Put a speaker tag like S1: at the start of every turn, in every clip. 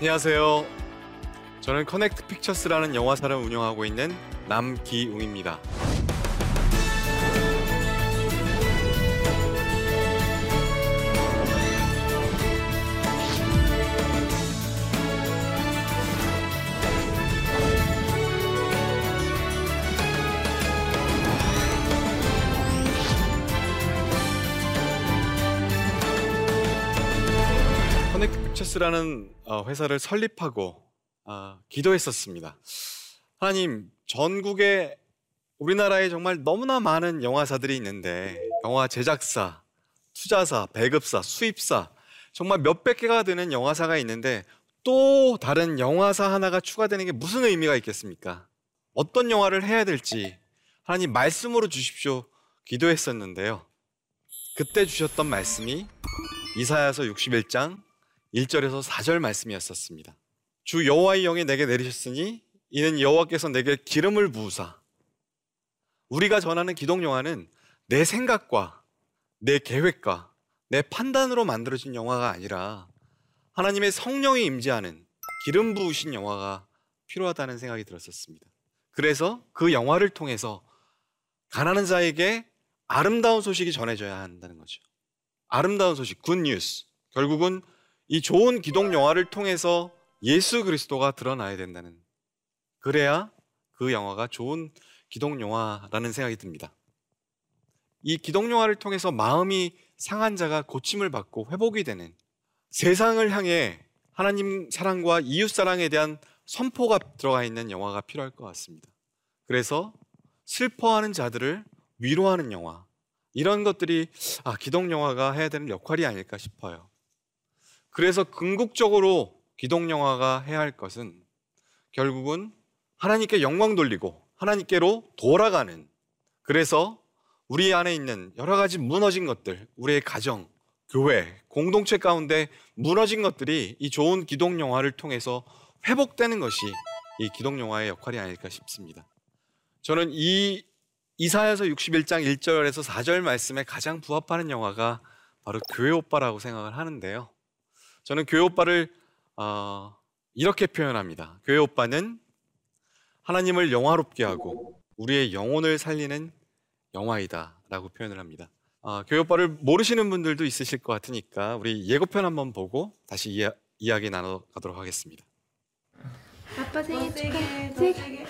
S1: 안녕하세요. 저는 커넥트 픽처스라는 영화사를 운영하고 있는 남기웅입니다. 픽처스라는 어, 회사를 설립하고 어, 기도했었습니다. 하나님, 전국에 우리나라에 정말 너무나 많은 영화사들이 있는데 영화 제작사, 투자사, 배급사, 수입사 정말 몇백 개가 되는 영화사가 있는데 또 다른 영화사 하나가 추가되는 게 무슨 의미가 있겠습니까? 어떤 영화를 해야 될지 하나님 말씀으로 주십시오 기도했었는데요. 그때 주셨던 말씀이 이사야서 61장 1절에서 4절 말씀이었었습니다. 주 여호와의 영이 내게 내리셨으니 이는 여호와께서 내게 기름을 부으사 우리가 전하는 기독 영화는 내 생각과 내 계획과 내 판단으로 만들어진 영화가 아니라 하나님의 성령이 임재하는 기름 부으신 영화가 필요하다는 생각이 들었었습니다. 그래서 그 영화를 통해서 가난한 자에게 아름다운 소식이 전해져야 한다는 거죠. 아름다운 소식, good news. 결국은 이 좋은 기독 영화를 통해서 예수 그리스도가 드러나야 된다는 그래야 그 영화가 좋은 기독 영화라는 생각이 듭니다. 이 기독 영화를 통해서 마음이 상한 자가 고침을 받고 회복이 되는 세상을 향해 하나님 사랑과 이웃 사랑에 대한 선포가 들어가 있는 영화가 필요할 것 같습니다. 그래서 슬퍼하는 자들을 위로하는 영화 이런 것들이 아, 기독 영화가 해야 되는 역할이 아닐까 싶어요. 그래서 궁극적으로 기독 영화가 해야 할 것은 결국은 하나님께 영광 돌리고 하나님께로 돌아가는 그래서 우리 안에 있는 여러 가지 무너진 것들, 우리의 가정, 교회, 공동체 가운데 무너진 것들이 이 좋은 기독 영화를 통해서 회복되는 것이 이 기독 영화의 역할이 아닐까 싶습니다. 저는 이 이사야서 61장 1절에서 4절 말씀에 가장 부합하는 영화가 바로 교회 오빠라고 생각을 하는데요. 저는 교회 오빠를 어, 이렇게 표현합니다. 교회 오빠는 하나님을 영화롭게 하고 우리의 영혼을 살리는 영화이다라고 표현을 합니다. 어, 교회 오빠를 모르시는 분들도 있으실 것 같으니까 우리 예고편 한번 보고 다시 이야, 이야기 나눠가도록 하겠습니다.
S2: 아빠 생일 축하. 생일.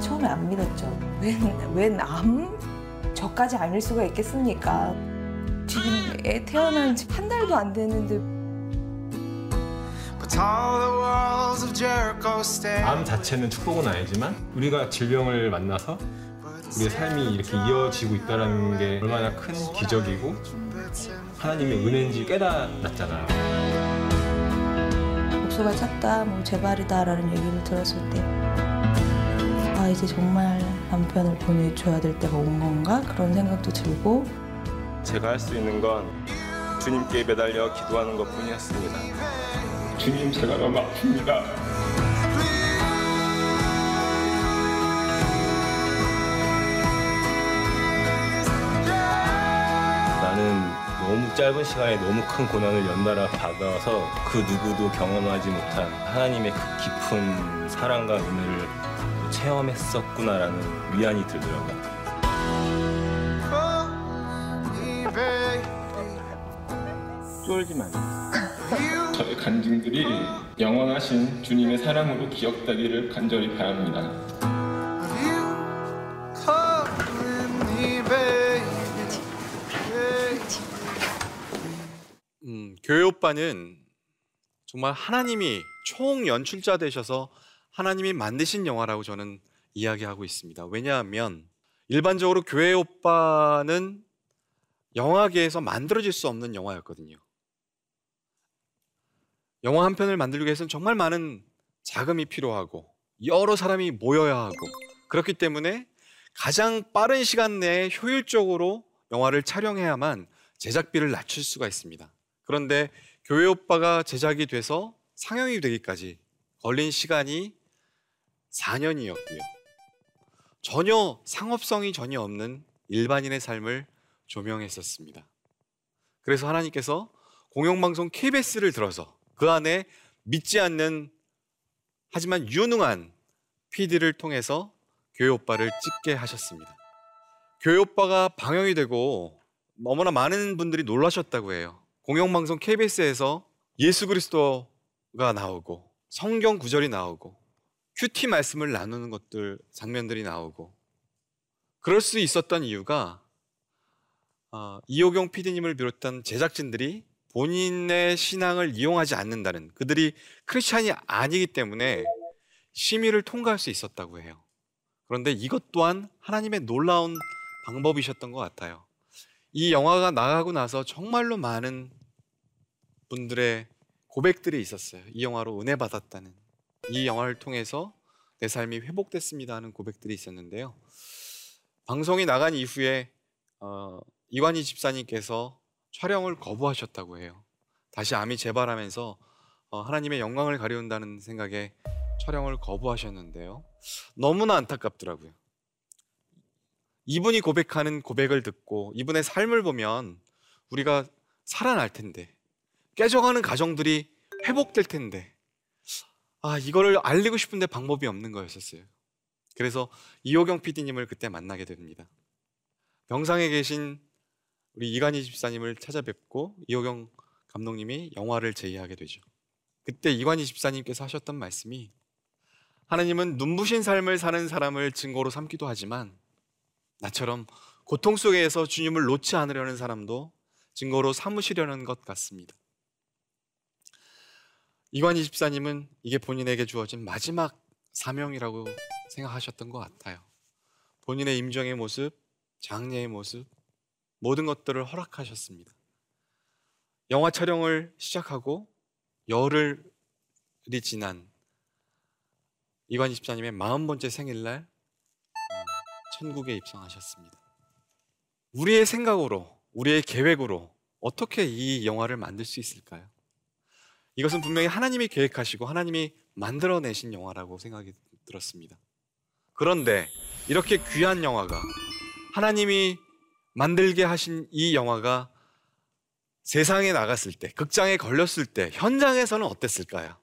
S3: 처음에 안 믿었죠. 웬, 웬 암? 저까지 아닐 수가 있겠습니까? 지금 애 태어난 지 한 달도 안
S4: stand.
S5: 암 자체는 축복은 아니지만 우리가 질병을 만나서 우리의 삶이 이렇게 이어지고 있다는 게 얼마나 큰 기적이고 하나님의 은혜인지 깨달았잖아요.
S3: 목소가 찼다, 뭐 재발이다라는 얘기를 들었을 때, 아 이제 정말 남편을 보내줘야 될 때가 온 건가 그런 생각도 들고
S6: 제가 할 수 있는 건 주님께 매달려 기도하는 것 뿐이었습니다. 주님, 제가 너무 아픕니다. 나는 너무 짧은 시간에 너무 큰 고난을 연달아 받아서 그 누구도 경험하지 못한 하나님의 그 깊은 사랑과 은혜를 체험했었구나라는 위안이 들더라고요. 쫄지 마세요.
S7: 저의 간증들이 영원하신 주님의 사랑으로 기억되기를 간절히 바랍니다.
S1: 음, 교회 오빠는 정말 하나님이 총 연출자 되셔서 하나님이 만드신 영화라고 저는 이야기하고 있습니다. 왜냐하면 일반적으로 교회 오빠는 영화계에서 만들어질 수 없는 영화였거든요. 영화 한 편을 만들기 위해서는 정말 많은 자금이 필요하고 여러 사람이 모여야 하고 그렇기 때문에 가장 빠른 시간 내에 효율적으로 영화를 촬영해야만 제작비를 낮출 수가 있습니다. 그런데 교회 오빠가 제작이 돼서 상영이 되기까지 걸린 시간이 4년이었고요. 전혀 상업성이 전혀 없는 일반인의 삶을 조명했었습니다. 그래서 하나님께서 공영방송 KBS를 들어서 그 안에 믿지 않는 하지만 유능한 PD를 통해서 교회 오빠를 찍게 하셨습니다. 교회 오빠가 방영이 되고 너무나 많은 분들이 놀라셨다고 해요. 공영방송 KBS에서 예수 그리스도가 나오고 성경 구절이 나오고 큐티 말씀을 나누는 것들 장면들이 나오고 그럴 수 있었던 이유가 어, 이호경 PD님을 비롯한 제작진들이 본인의 신앙을 이용하지 않는다는 그들이 크리스찬이 아니기 때문에 심의를 통과할 수 있었다고 해요. 그런데 이것 또한 하나님의 놀라운 방법이셨던 것 같아요. 이 영화가 나가고 나서 정말로 많은 분들의 고백들이 있었어요. 이 영화로 은혜 받았다는 이 영화를 통해서 내 삶이 회복됐습니다 하는 고백들이 있었는데요. 방송이 나간 이후에 어, 이관희 집사님께서 촬영을 거부하셨다고 해요. 다시 암이 재발하면서 어, 하나님의 영광을 가려운다는 생각에 촬영을 거부하셨는데요. 너무나 안타깝더라고요. 이분이 고백하는 고백을 듣고 이분의 삶을 보면 우리가 살아날 텐데 깨져가는 가정들이 회복될 텐데 아 이거를 알리고 싶은데 방법이 없는 거였었어요. 그래서 이호경 PD님을 그때 만나게 됩니다. 병상에 계신 우리 이간희 집사님을 찾아뵙고 이호경 감독님이 영화를 제의하게 되죠. 그때 이관희 집사님께서 하셨던 말씀이 하나님은 눈부신 삶을 사는 사람을 증거로 삼기도 하지만 나처럼 고통 속에서 주님을 놓지 않으려는 사람도 증거로 삼으시려는 것 같습니다. 이관희 집사님은 이게 본인에게 주어진 마지막 사명이라고 생각하셨던 것 같아요. 본인의 임종의 모습, 장례의 모습, 모든 것들을 허락하셨습니다. 영화 촬영을 시작하고 열흘이 지난 이관희 집사님의 40번째 생일날 어, 천국에 입성하셨습니다. 우리의 생각으로, 우리의 계획으로 어떻게 이 영화를 만들 수 있을까요? 이것은 분명히 하나님이 계획하시고 하나님이 만들어내신 영화라고 생각이 들었습니다. 그런데 이렇게 귀한 영화가 하나님이 만들게 하신 이 영화가 세상에 나갔을 때, 극장에 걸렸을 때, 현장에서는 어땠을까요?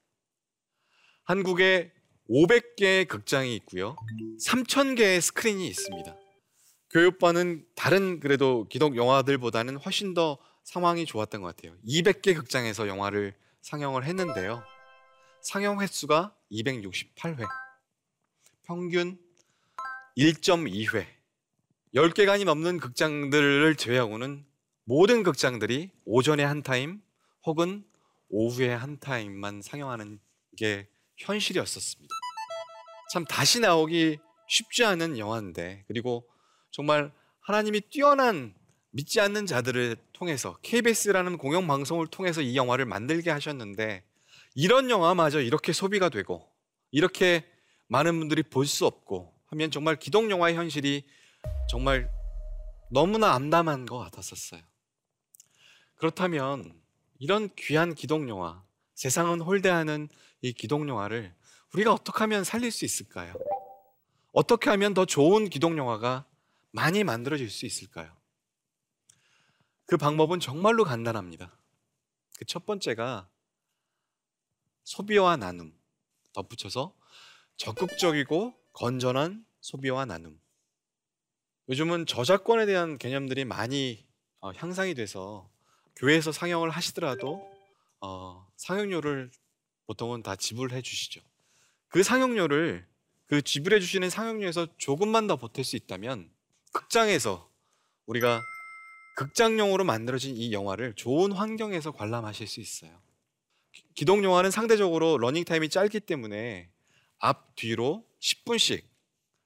S1: 한국에 500개의 극장이 있고요. 3,000개의 스크린이 있습니다. 교육반은 다른 그래도 기독 영화들보다는 훨씬 더 상황이 좋았던 것 같아요. 200개 극장에서 영화를 상영을 했는데요. 상영 횟수가 268회. 평균 1.2회. 10개간이 넘는 극장들을 제외하고는 모든 극장들이 오전에 한 타임 혹은 오후에 한 타임만 상영하는 게 현실이었었습니다. 참 다시 나오기 쉽지 않은 영화인데 그리고 정말 하나님이 뛰어난 믿지 않는 자들을 통해서 KBS라는 공영 방송을 통해서 이 영화를 만들게 하셨는데 이런 영화마저 이렇게 소비가 되고 이렇게 많은 분들이 볼 수 없고 하면 정말 기독 영화의 현실이 정말 너무나 암담한 것 같았었어요. 그렇다면 이런 귀한 기독 영화, 세상은 홀대하는 이 기독 영화를 우리가 어떻게 하면 살릴 수 있을까요? 어떻게 하면 더 좋은 기독 영화가 많이 만들어질 수 있을까요? 그 방법은 정말로 간단합니다. 그 첫 번째가 소비와 나눔 덧붙여서 적극적이고 건전한 소비와 나눔. 요즘은 저작권에 대한 개념들이 많이 어, 향상이 돼서 교회에서 상영을 하시더라도 어, 상영료를 보통은 다 지불해 주시죠. 그 상영료를 그 지불해 주시는 상영료에서 조금만 더 보탤 수 있다면 극장에서 우리가 극장용으로 만들어진 이 영화를 좋은 환경에서 관람하실 수 있어요. 기동 영화는 상대적으로 러닝 타임이 짧기 때문에 앞 뒤로 10분씩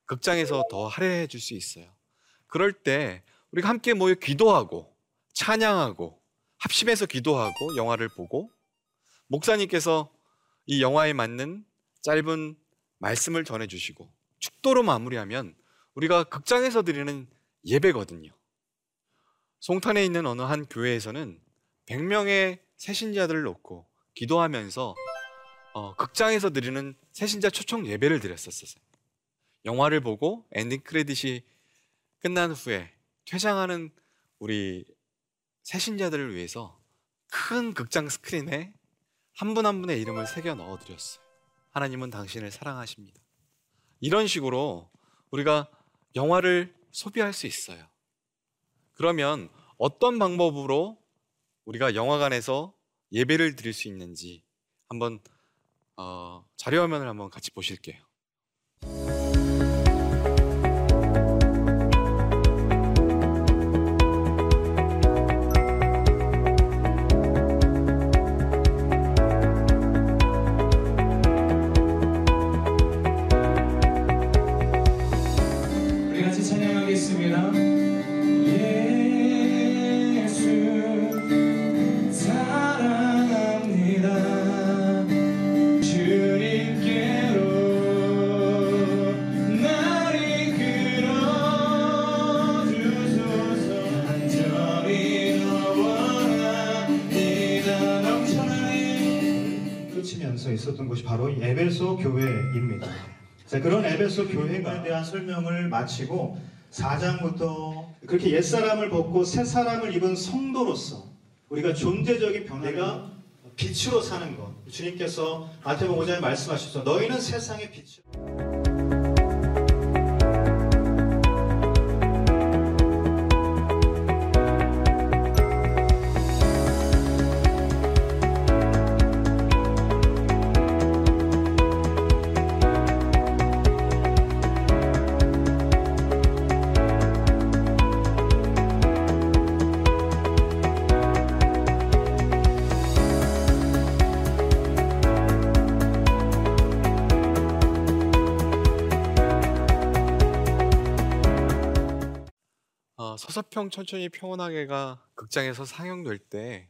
S1: 극장에서 더 할애해 줄 수 있어요. 그럴 때 우리가 함께 모여 기도하고 찬양하고 합심해서 기도하고 영화를 보고 목사님께서 이 영화에 맞는 짧은 말씀을 전해 주시고 축도로 마무리하면 우리가 극장에서 드리는 예배거든요. 송탄에 있는 어느 한 교회에서는 100명의 새신자들을 놓고 기도하면서 어, 극장에서 드리는 새신자 초청 예배를 드렸었어요. 영화를 보고 엔딩 크레딧이 끝난 후에 퇴장하는 우리 새신자들을 위해서 큰 극장 스크린에 한 분 한 분의 이름을 새겨 넣어 드렸어요. 하나님은 당신을 사랑하십니다. 이런 식으로 우리가 영화를 소비할 수 있어요. 그러면 어떤 방법으로 우리가 영화관에서 예배를 드릴 수 있는지 한번 어, 자료 화면을 한번 같이 보실게요.
S8: 에베소 교회에 대한 설명을 마치고 4장부터 그렇게 옛사람을 벗고 새 사람을 입은 성도로서 우리가 존재적인 변화가 빛으로 사는 것. 주님께서 마태복음 5장에 말씀하셨죠. 너희는 세상의 빛이
S1: 어, 서서평 천천히 평온하게가 극장에서 상영될 때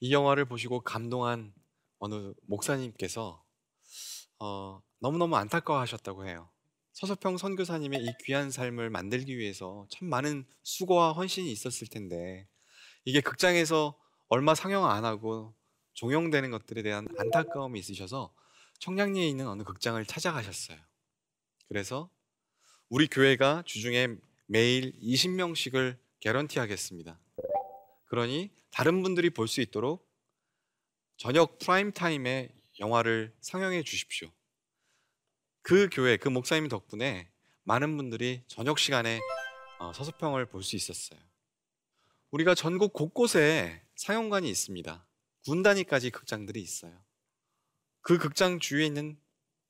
S1: 이 영화를 보시고 감동한 어느 목사님께서 어, 너무너무 안타까워하셨다고 해요. 서서평 선교사님의 이 귀한 삶을 만들기 위해서 참 많은 수고와 헌신이 있었을 텐데 이게 극장에서 얼마 상영 안 하고 종영되는 것들에 대한 안타까움이 있으셔서 청량리에 있는 어느 극장을 찾아가셨어요. 그래서 우리 교회가 주중에 매일 20명씩을 개런티 하겠습니다. 그러니 다른 분들이 볼 수 있도록 저녁 프라임 타임에 영화를 상영해 주십시오. 그 교회, 그 목사님 덕분에 많은 분들이 저녁 시간에 어, 서서평을 볼 수 있었어요. 우리가 전국 곳곳에 상영관이 있습니다. 군 단위까지 극장들이 있어요. 그 극장 주위에 있는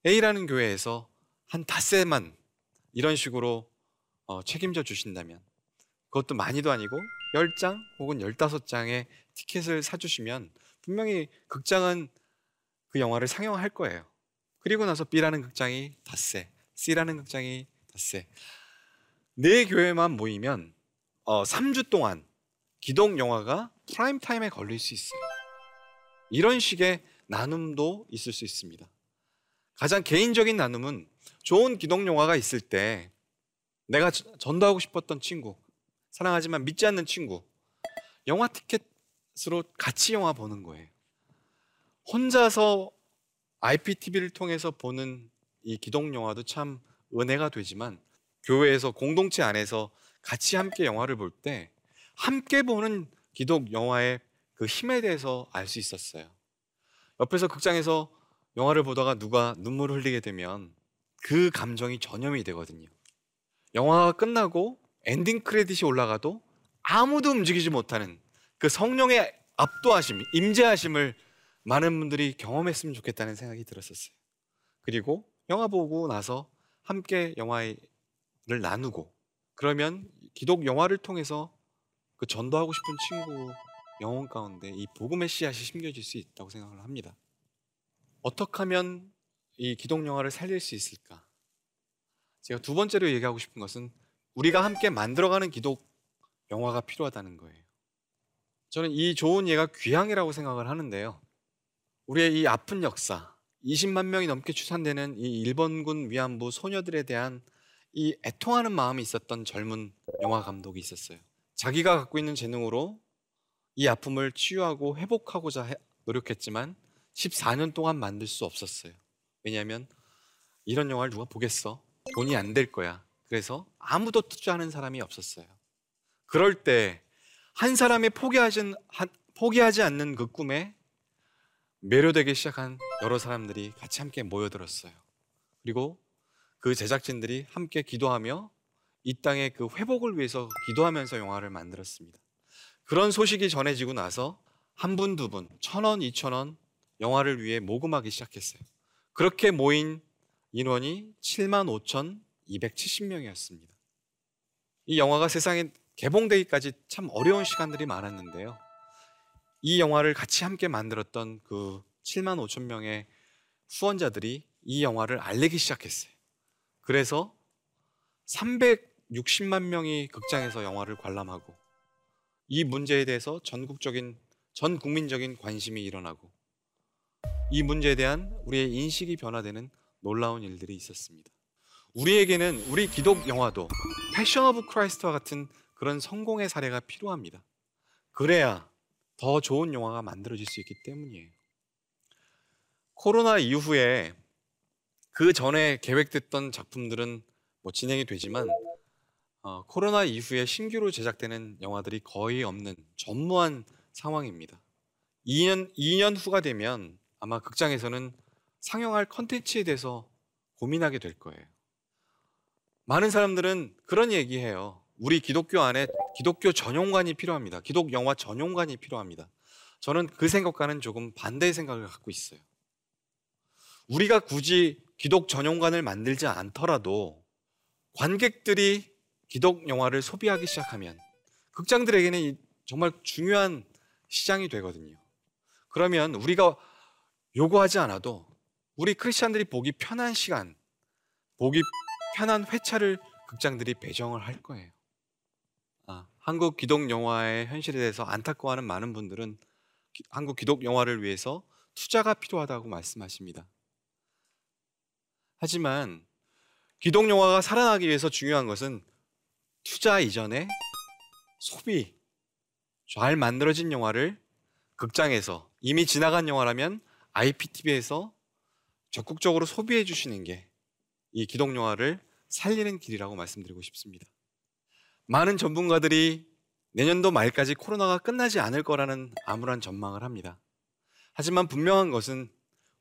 S1: A라는 교회에서 한 닷새만 이런 식으로 어, 책임져 주신다면 그것도 많이도 아니고 10장 혹은 15장의 티켓을 사주시면 분명히 극장은 그 영화를 상영할 거예요. 그리고 나서 B라는 극장이 닷새, C라는 극장이 닷새. 네 교회만 모이면 어, 3주 동안 기독 영화가 프라임 타임에 걸릴 수 있어요. 이런 식의 나눔도 있을 수 있습니다. 가장 개인적인 나눔은 좋은 기독 영화가 있을 때 내가 저- 전도하고 싶었던 친구, 사랑하지만 믿지 않는 친구, 영화 티켓으로 같이 영화 보는 거예요. 혼자서 IPTV를 통해서 보는 이 기독 영화도 참 은혜가 되지만 교회에서 공동체 안에서 같이 함께 영화를 볼 때 함께 보는 기독 영화의 그 힘에 대해서 알 수 있었어요. 옆에서 극장에서 영화를 보다가 누가 눈물을 흘리게 되면 그 감정이 전염이 되거든요. 영화가 끝나고 엔딩 크레딧이 올라가도 아무도 움직이지 못하는 그 성령의 압도하심, 임재하심을 많은 분들이 경험했으면 좋겠다는 생각이 들었었어요. 그리고 영화 보고 나서 함께 영화를 나누고 그러면 기독 영화를 통해서 그 전도하고 싶은 친구 영혼 가운데 이 복음의 씨앗이 심겨질 수 있다고 생각을 합니다. 어떻게 하면 이 기독 영화를 살릴 수 있을까? 제가 두 번째로 얘기하고 싶은 것은 우리가 함께 만들어가는 기독 영화가 필요하다는 거예요. 저는 이 좋은 예가 귀향이라고 생각을 하는데요. 우리의 이 아픈 역사, 20만 명이 넘게 추산되는 이 일본군 위안부 소녀들에 대한 이 애통하는 마음이 있었던 젊은 영화 감독이 있었어요. 자기가 갖고 있는 재능으로 이 아픔을 치유하고 회복하고자 해- 노력했지만 14년 동안 만들 수 없었어요. 왜냐하면 이런 영화를 누가 보겠어? 돈이 안 될 거야. 그래서 아무도 투자하는 사람이 없었어요. 그럴 때 한 사람이 포기하지, 한- 포기하지 않는 그 꿈에 매료되기 시작한 여러 사람들이 같이 함께 모여들었어요. 그리고 그 제작진들이 함께 기도하며 이 땅의 그 회복을 위해서 기도하면서 영화를 만들었습니다. 그런 소식이 전해지고 나서 한 분, 두 분, 천 원, 이천 원 영화를 위해 모금하기 시작했어요. 그렇게 모인 인원이 7만 5,270명이었습니다. 이 영화가 세상에 개봉되기까지 참 어려운 시간들이 많았는데요. 이 영화를 같이 함께 만들었던 그 7만 5천 명의 후원자들이 이 영화를 알리기 시작했어요. 그래서 360만 명이 극장에서 영화를 관람하고 이 문제에 대해서 전국적인 전 국민적인 관심이 일어나고 이 문제에 대한 우리의 인식이 변화되는 놀라운 일들이 있었습니다. 우리에게는 우리 기독 영화도 패션 오브 크라이스트와 같은 그런 성공의 사례가 필요합니다. 그래야 더 좋은 영화가 만들어질 수 있기 때문이에요. 코로나 이후에 그 전에 계획됐던 작품들은 뭐 진행이 되지만 어, 코로나 이후에 신규로 제작되는 영화들이 거의 없는 전무한 상황입니다. 2년 2년 후가 되면 아마 극장에서는 상영할 컨텐츠에 대해서 고민하게 될 거예요. 많은 사람들은 그런 얘기해요. 우리 기독교 안에 기독교 전용관이 필요합니다. 기독 영화 전용관이 필요합니다. 저는 그 생각과는 조금 반대의 생각을 갖고 있어요. 우리가 굳이 기독 전용관을 만들지 않더라도 관객들이 기독 영화를 소비하기 시작하면 극장들에게는 이 정말 중요한 시장이 되거든요. 그러면 우리가 요구하지 않아도 우리 크리스찬들이 보기 편한 시간, 보기 편한 회차를 극장들이 배정을 할 거예요. 아, 한국 기독 영화의 현실에 대해서 안타까워하는 많은 분들은 기- 한국 기독 영화를 위해서 투자가 필요하다고 말씀하십니다. 하지만 기독 영화가 살아나기 위해서 중요한 것은 투자 이전에 소비, 잘 만들어진 영화를 극장에서 이미 지나간 영화라면 IPTV에서 적극적으로 소비해 주시는 게 이 기독 영화를 살리는 길이라고 말씀드리고 싶습니다. 많은 전문가들이 내년도 말까지 코로나가 끝나지 않을 거라는 암울한 전망을 합니다. 하지만 분명한 것은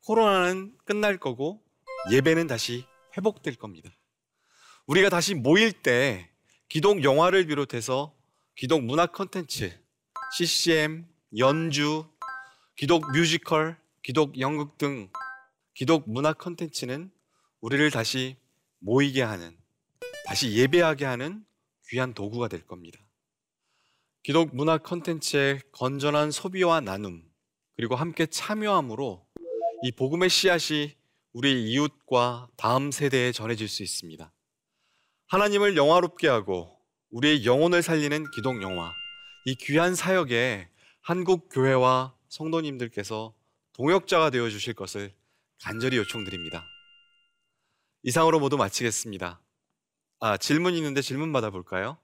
S1: 코로나는 끝날 거고 예배는 다시 회복될 겁니다. 우리가 다시 모일 때 기독 영화를 비롯해서 기독 문화 콘텐츠, CCM, 연주, 기독 뮤지컬, 기독 연극 등 기독 문화 콘텐츠는 우리를 다시 모이게 하는, 다시 예배하게 하는 귀한 도구가 될 겁니다. 기독 문화 콘텐츠의 건전한 소비와 나눔, 그리고 함께 참여함으로 이 복음의 씨앗이 우리 이웃과 다음 세대에 전해질 수 있습니다. 하나님을 영화롭게 하고 우리의 영혼을 살리는 기독 영화, 이 귀한 사역에 한국 교회와 성도님들께서 동역자가 되어 주실 것을 간절히 요청드립니다. 이상으로 모두 마치겠습니다. 아, 질문 있는데 질문 받아볼까요?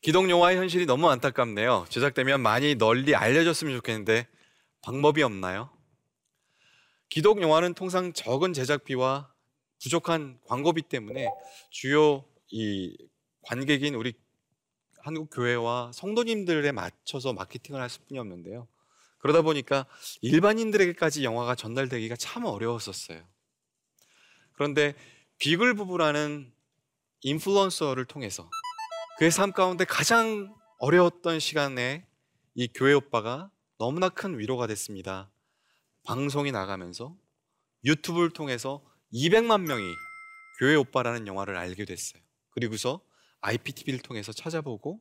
S1: 기독 영화의 현실이 너무 안타깝네요. 제작되면 많이 널리 알려졌으면 좋겠는데 방법이 없나요? 기독 영화는 통상 적은 제작비와 부족한 광고비 때문에 주요 이 관객인 우리 한국 교회와 성도님들에 맞춰서 마케팅을 할 수뿐이 없는데요. 그러다 보니까 일반인들에게까지 영화가 전달되기가 참 어려웠었어요. 그런데 비글 부부라는 인플루언서를 통해서 그의 삶 가운데 가장 어려웠던 시간에 이 교회 오빠가 너무나 큰 위로가 됐습니다. 방송이 나가면서 유튜브를 통해서 200만 명이 교회 오빠라는 영화를 알게 됐어요. 그리고서 IPTV를 통해서 찾아보고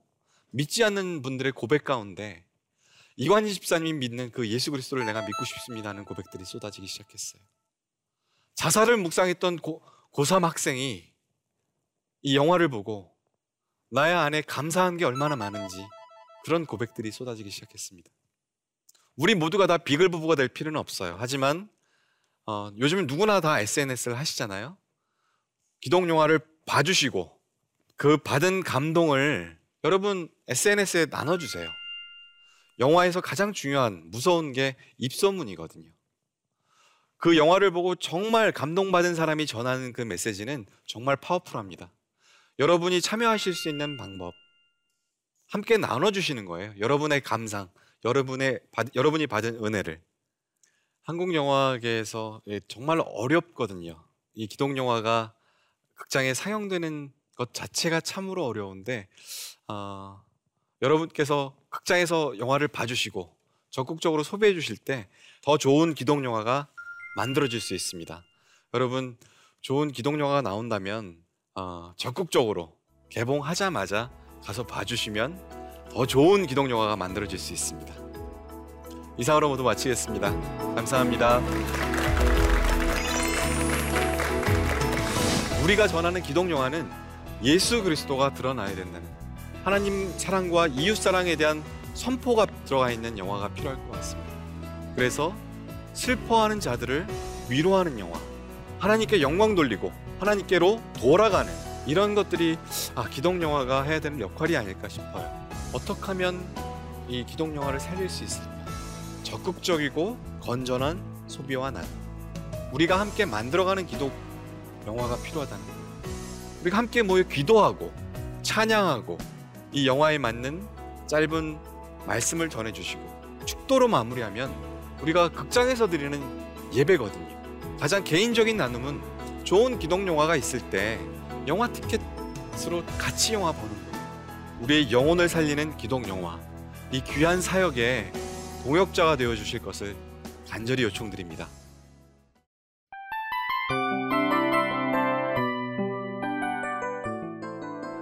S1: 믿지 않는 분들의 고백 가운데 이관희 집사님이 믿는 그 예수 그리스도를 내가 믿고 싶습니다 하는 고백들이 쏟아지기 시작했어요. 자살을 묵상했던 고, 고3 학생이 이 영화를 보고 나의 안에 감사한 게 얼마나 많은지 그런 고백들이 쏟아지기 시작했습니다. 우리 모두가 다 비글 부부가 될 필요는 없어요. 하지만 어, 요즘 누구나 다 SNS를 하시잖아요. 기독 영화를 봐주시고 그 받은 감동을 여러분 SNS에 나눠주세요. 영화에서 가장 중요한 무서운 게 입소문이거든요. 그 영화를 보고 정말 감동받은 사람이 전하는 그 메시지는 정말 파워풀합니다. 여러분이 참여하실 수 있는 방법 함께 나눠주시는 거예요. 여러분의 감상, 여러분의 받- 여러분이 받은 은혜를 한국 영화계에서 예, 정말 어렵거든요. 이 기독 영화가 극장에 상영되는 것 자체가 참으로 어려운데 어, 여러분께서 극장에서 영화를 봐주시고 적극적으로 소비해 주실 때 더 좋은 기독 영화가 만들어질 수 있습니다. 여러분 좋은 기독 영화가 나온다면 어, 적극적으로 개봉하자마자 가서 봐주시면 더 좋은 기독 영화가 만들어질 수 있습니다. 이상으로 모두 마치겠습니다. 감사합니다. 우리가 전하는 기독 영화는 예수 그리스도가 드러나야 된다는 하나님 사랑과 이웃 사랑에 대한 선포가 들어가 있는 영화가 필요할 것 같습니다. 그래서 슬퍼하는 자들을 위로하는 영화, 하나님께 영광 돌리고 하나님께로 돌아가는 이런 것들이 아, 기독 영화가 해야 되는 역할이 아닐까 싶어요. 어떻게 하면 이 기독 영화를 살릴 수 있을까? 적극적이고 건전한 소비와 나눔. 우리가 함께 만들어가는 기독 영화가 필요하다는 거예요. 우리가 함께 모여 기도하고 찬양하고 이 영화에 맞는 짧은 말씀을 전해주시고 축도로 마무리하면 우리가 극장에서 드리는 예배거든요. 가장 개인적인 나눔은 좋은 기독 영화가 있을 때 영화 티켓으로 같이 영화 보는 거예요. 우리의 영혼을 살리는 기독 영화 이 귀한 사역에 동역자가 되어 주실 것을 간절히 요청드립니다.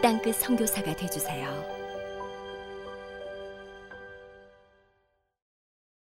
S9: 땅끝 선교사가 되주세요.